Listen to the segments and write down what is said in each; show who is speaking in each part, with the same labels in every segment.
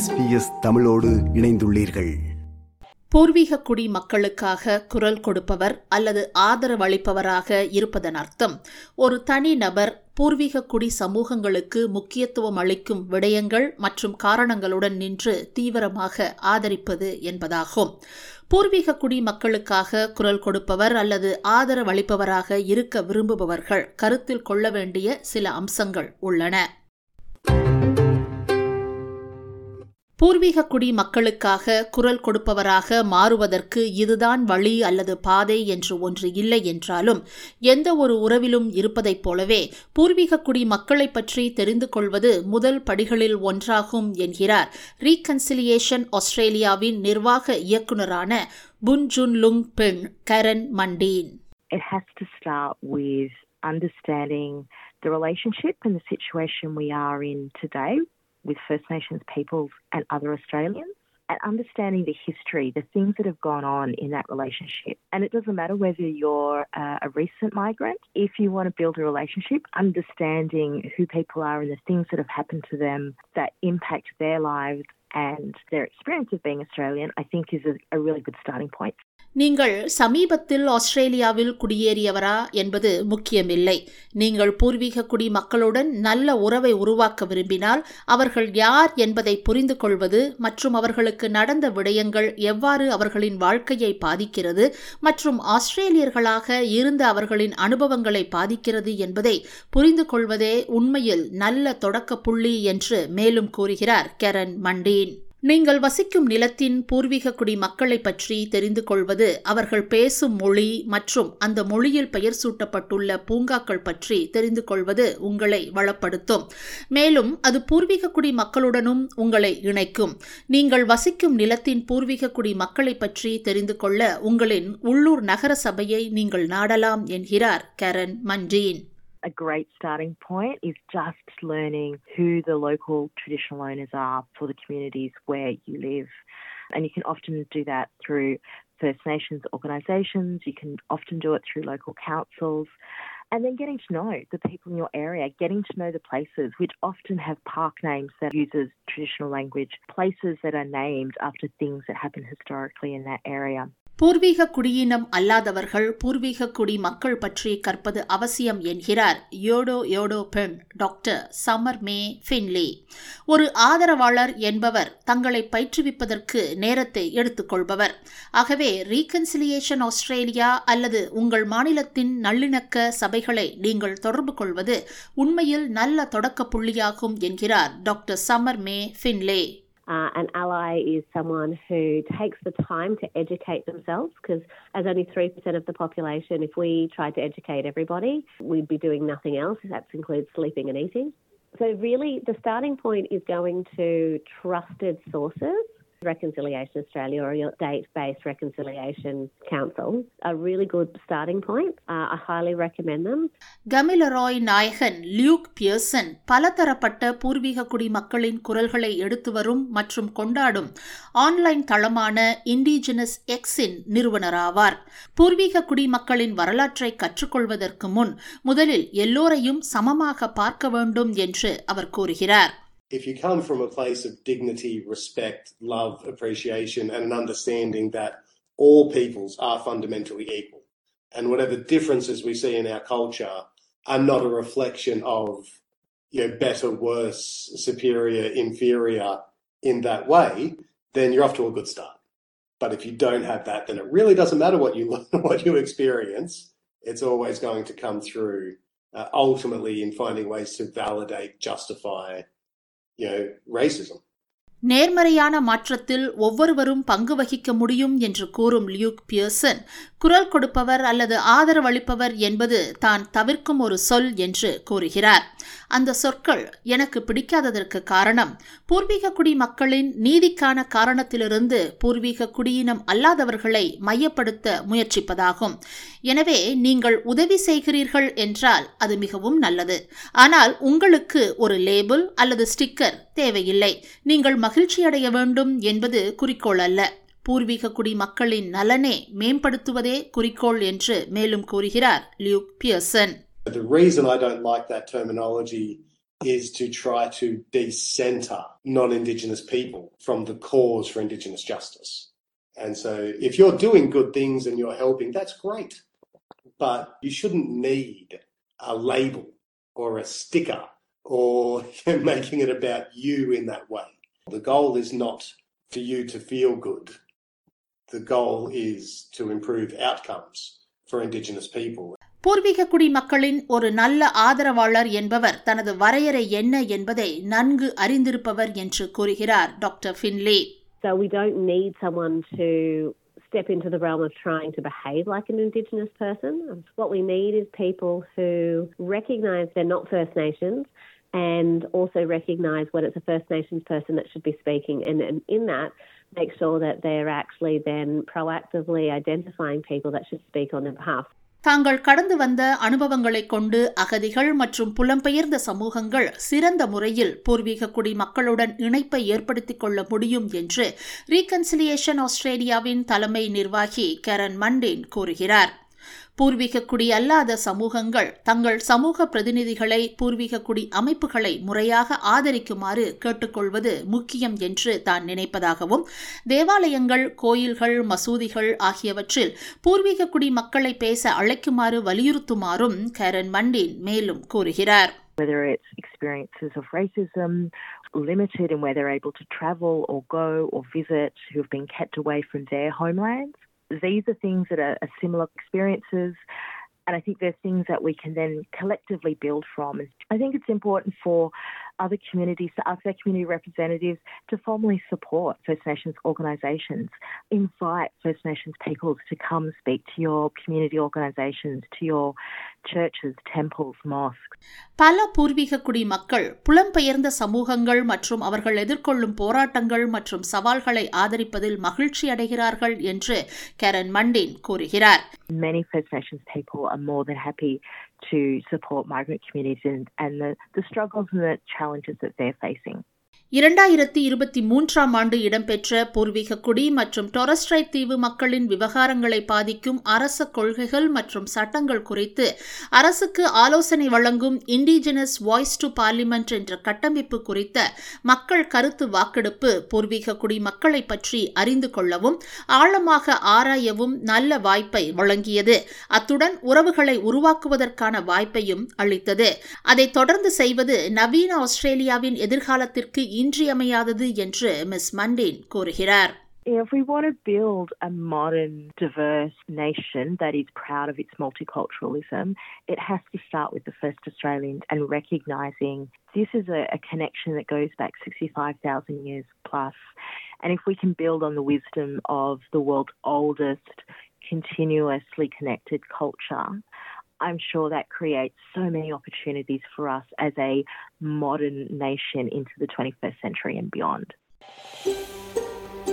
Speaker 1: SBS தமிழோடு இணைந்துள்ளீர்கள்.
Speaker 2: பூர்வீக குடி மக்களுக்காக குரல் கொடுப்பவர் அல்லது ஆதரவளிப்பவராக இருப்பதன் அர்த்தம் ஒரு தனி நபர் பூர்வீக குடி சமூகங்களுக்கு முக்கியத்துவம் அளிக்கும் விடயங்கள் மற்றும் காரணங்களுடன் நின்று தீவிரமாக ஆதரிப்பது என்பதாகும். பூர்வீக குடி மக்களுக்காக குரல் கொடுப்பவர் அல்லது ஆதரவளிப்பவராக இருக்க விரும்புபவர்கள் கருத்தில் கொள்ள வேண்டிய சில அம்சங்கள் உள்ளன. பூர்வீக குடி மக்களுக்காக குரல் கொடுப்பவராக மாறுவதற்கு இதுதான் வழி அல்லது பாதை என்று ஒன்று இல்லை என்றாலும் எந்த ஒரு உறவிலும் இருப்பதைப் போலவே பூர்வீக குடி மக்களை பற்றி தெரிந்து கொள்வது முதல் படிகளில் ஒன்றாகும் என்கிறார் ரீகன்சிலியேஷன் ஆஸ்திரேலியாவின் நிர்வாக இயக்குநரான புன் ஜுன் லுங் பெண் Karen Mandeen
Speaker 3: It has to start with understanding the relationship and the situation we are in today. With First Nations peoples and other Australians and understanding the history, the things that have gone on in that relationship. And it doesn't matter whether you're uh, a recent migrant, if you want to build a relationship, understanding who people are and the things that have happened to them that impact their lives and their experience of being Australian, I think is a, a really good starting point.
Speaker 2: நீங்கள் சமீபத்தில் ஆஸ்திரேலியாவில் குடியேறியவரா என்பது முக்கியமில்லை. நீங்கள் பூர்வீக குடி மக்களுடன் நல்ல உறவை உருவாக்க விரும்பினால் அவர்கள் யார் என்பதை புரிந்து கொள்வது மற்றும் அவர்களுக்கு நடந்த விடயங்கள் எவ்வாறு அவர்களின் வாழ்க்கையை பாதிக்கிறது மற்றும் ஆஸ்திரேலியர்களாக இருந்த அவர்களின் அனுபவங்களை பாதிக்கிறது என்பதை புரிந்து கொள்வதே உண்மையில் நல்ல தொடக்க புள்ளி என்று மேலும் கூறுகிறார் கெரன் மண்டீன். நீங்கள் வசிக்கும் நிலத்தின் பூர்வீக குடி மக்களை பற்றி தெரிந்து கொள்வது அவர்கள் பேசும் மொழி மற்றும் அந்த மொழியில் பெயர் சூட்டப்பட்டுள்ள பூங்காக்கள் பற்றி தெரிந்து கொள்வது உங்களை வளப்படுத்தும். மேலும் அது பூர்வீக குடி மக்களுடனும் உங்களை இணைக்கும். நீங்கள் வசிக்கும் நிலத்தின் பூர்வீக குடி மக்களை பற்றி தெரிந்து கொள்ள உங்களின் உள்ளூர் நகர சபையை நீங்கள் நாடலாம் என்கிறார் Karen Mandeen
Speaker 3: a great starting point is just learning who the local traditional owners are for the communities where you live. And you can often do that through First Nations organisations, you can often do it through local councils. And then getting to know the people in your area, getting to know the places which often have park names that uses traditional language, places that are named after things that happened historically in that area.
Speaker 2: பூர்வீக குடியினம் அல்லாதவர்கள் பூர்வீக குடி மக்கள் பற்றி கற்பது அவசியம் என்கிறார் யோடோ யோடோ பெண் டாக்டர் சமர் மே ஃபின்லி. ஒரு ஆதரவாளர் என்பவர் தங்களை பயிற்றுவிப்பதற்கு நேரத்தை எடுத்துக்கொள்பவர். ஆகவே ரீகன்சிலியேஷன் ஆஸ்திரேலியா அல்லது உங்கள் மாநிலத்தின் நல்லிணக்க சபைகளை நீங்கள் தொடர்பு கொள்வது உண்மையில் நல்ல தொடக்க புள்ளியாகும் என்கிறார் doctor Summer May Finlay.
Speaker 4: Uh, an ally is someone who takes the time to educate themselves because, as only 3% of the population, if we tried to educate everybody, we'd be doing nothing else. That includes sleeping and eating. So, really, the starting point is going to trusted sources. Reconciliation Australia or your state based reconciliation council are really good starting points. Uh, I highly recommend them.
Speaker 2: Kamilaroi நாயகன் Luke Pearson பலதரப்பட்ட பூர்வீக குடி மக்களின் குரல்களை எடுத்து வரும் மற்றும் கொண்டாடும் ஆன்லைன் தளமான இண்டிஜினஸ் எக்ஸின் நிறுவனராவார் பூர்வீக குடி மக்களின் வரலாற்றை கற்றுக்கொள்வதற்கு முன் முதலில் எல்லோரையும் சமமாக பார்க்க வேண்டும் என்று அவர் கூறுகிறார்
Speaker 5: if you come from a place of dignity, respect, love, appreciation, and an understanding that all peoples are fundamentally equal, and whatever differences we see in our culture are not a reflection of you know better, worse, superior, inferior in that way, then you're off to a good start. But if you don't have that, then it really doesn't matter what you learn, what you experience. It's always going to come through uh, ultimately in finding ways to validate, justify, you know, racism.
Speaker 2: நேர்மறையான மாற்றத்தில் ஒவ்வொருவரும் பங்கு வகிக்க முடியும் என்று கூறும் Luke Pearson குரல் கொடுப்பவர் அல்லது ஆதரவளிப்பவர் என்பது தான் தவிர்க்கும் ஒரு சொல் என்று கூறுகிறார். அந்த சொற்கள் எனக்கு பிடிக்காததற்கு காரணம் பூர்வீக குடி மக்களின் நீதிக்கான காரணத்திலிருந்து பூர்வீக குடியினம் அல்லாதவர்களை மையப்படுத்த முயற்சிப்பதாகும். எனவே நீங்கள் உதவி செய்கிறீர்கள் என்றால் அது மிகவும் நல்லது. ஆனால் உங்களுக்கு ஒரு லேபிள் அல்லது ஸ்டிக்கர் தேவையில்லை. நீங்கள் மகிழ்ச்சியடைய வேண்டும் என்பது குறிக்கோள் அல்ல. பூர்வீக குடி மக்களின் நலனே மேம்படுத்துவதே குறிக்கோள் என்று மேலும் கூறுகிறார் Luke Pearson
Speaker 5: The reason I don't like that terminology is to try to decenter non Indigenous people from the cause for Indigenous justice. And so if you're doing good things and you're helping, that's great. But you shouldn't need a label or a sticker or making it about you in that way. The goal is not for you to feel good. The goal is to improve outcomes for Indigenous people.
Speaker 2: பூர்வீக குடி மக்களின் ஒரு நல்ல ஆதரவாளர் என்பவர் தனது வரையறை என்ன என்பதை நன்கு அறிந்திருப்பவர் என்று கூறுகிறார் doctor Finlay
Speaker 4: So we don't need someone to step into the realm of trying to behave like an Indigenous person. What we need is people who recognise they're not First Nations and also recognise when it's a First Nations person that should be speaking, and, and in that, make sure that they're actually then proactively identifying people that should speak on their behalf.
Speaker 2: தாங்கள் கடந்து வந்த அனுபவங்களைக் கொண்டு அகதிகள் மற்றும் புலம்பெயர்ந்த சமூகங்கள் சிறந்த முறையில் பூர்வீக குடி மக்களுடன் இணைப்பை ஏற்படுத்திக் கொள்ள முடியும் என்று ரீகன்சிலியேஷன் ஆஸ்திரேலியாவின் தலைமை நிர்வாகி கரன் மண்டேன் கூறுகிறார் பூர்வீக குடி அல்லாத சமூகங்கள் தங்கள் சமூக பிரதிநிதிகளை பூர்வீக குடி அமைப்புகளை முறையாக ஆதரிக்குமாறு கேட்டுக்கொள்வது முக்கியம் என்று தான் நினைப்பதாகவும் தேவாலயங்கள் கோயில்கள் மசூதிகள் ஆகியவற்றில் பூர்வீக குடி மக்களை பேச அழைக்குமாறு வலியுறுத்துமாறும் கரன் மண்டின் மேலும் கூறுகிறார்
Speaker 3: whether it's experiences of racism, limited in where they're able to travel or go or visit, who have been kept away from their homelands. These are things that are, are similar experiences. And I think there's things that we can then collectively build from. I think it's important for other communities, to ask their community representatives to formally support First Nations organisations. Invite First Nations peoples to come speak to your community organisations, to your churches, temples, mosques.
Speaker 2: பல பூர்வீக குடி மக்கள் புலம்பெயர்ந்த சமூகங்கள் மற்றும் அவர்கள் எதிர்கொள்ளும் போராட்டங்கள் மற்றும் சவால்களை ஆதரிப்பதில் மகிழ்ச்சி அடைகிறார்கள் என்று கரன் மண்டின் கூறுகிறார்
Speaker 3: Many First Nations people are more than happy to support migrant communities and, and the, the struggles and the challenges that they're facing.
Speaker 2: இரண்டாயிரத்தி இருபத்தி மூன்றாம் ஆண்டு இடம்பெற்ற பூர்வீக குடி மற்றும் டொரஸ்ட்ரைட் தீவு மக்களின் விவகாரங்களை பாதிக்கும் அரச கொள்கைகள் மற்றும் சட்டங்கள் குறித்து அரசுக்கு ஆலோசனை வழங்கும் இண்டிஜினஸ் வாய்ஸ் டு பார்லிமெண்ட் என்ற கட்டமைப்பு குறித்த மக்கள் கருத்து வாக்கெடுப்பு பூர்வீக குடி மக்களை பற்றி அறிந்து கொள்ளவும் ஆழமாக ஆராயவும் நல்ல வாய்ப்பை வழங்கியது. அத்துடன் உறவுகளை உருவாக்குவதற்கான வாய்ப்பையும் அளித்தது. அதைத் தொடர்ந்து செய்வது நவீன ஆஸ்திரேலியாவின் எதிர்காலத்திற்கு இன்றியமையாதது என்று மிஸ் மண்டின் கூறுகிறார்
Speaker 3: If we want to build a modern, diverse nation that is proud of its multiculturalism, it has to start with the first Australians and recognising this is a, a connection that goes back 65,000 years plus. And if we can build on the wisdom of the world's oldest, continuously connected culture, I'm sure that creates so many opportunities for us as a modern nation into the 21st century and beyond.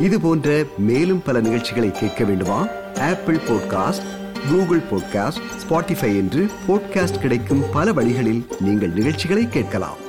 Speaker 1: இது போன்ற மேலும் பல நிகழ்ச்சிகளை கேட்க வேண்டுமா Apple podcast Google podcast Spotify என்று podcast கிடைக்கும் பல வழிகளில் நீங்கள் நிகழ்ச்சிகளை கேட்கலாம்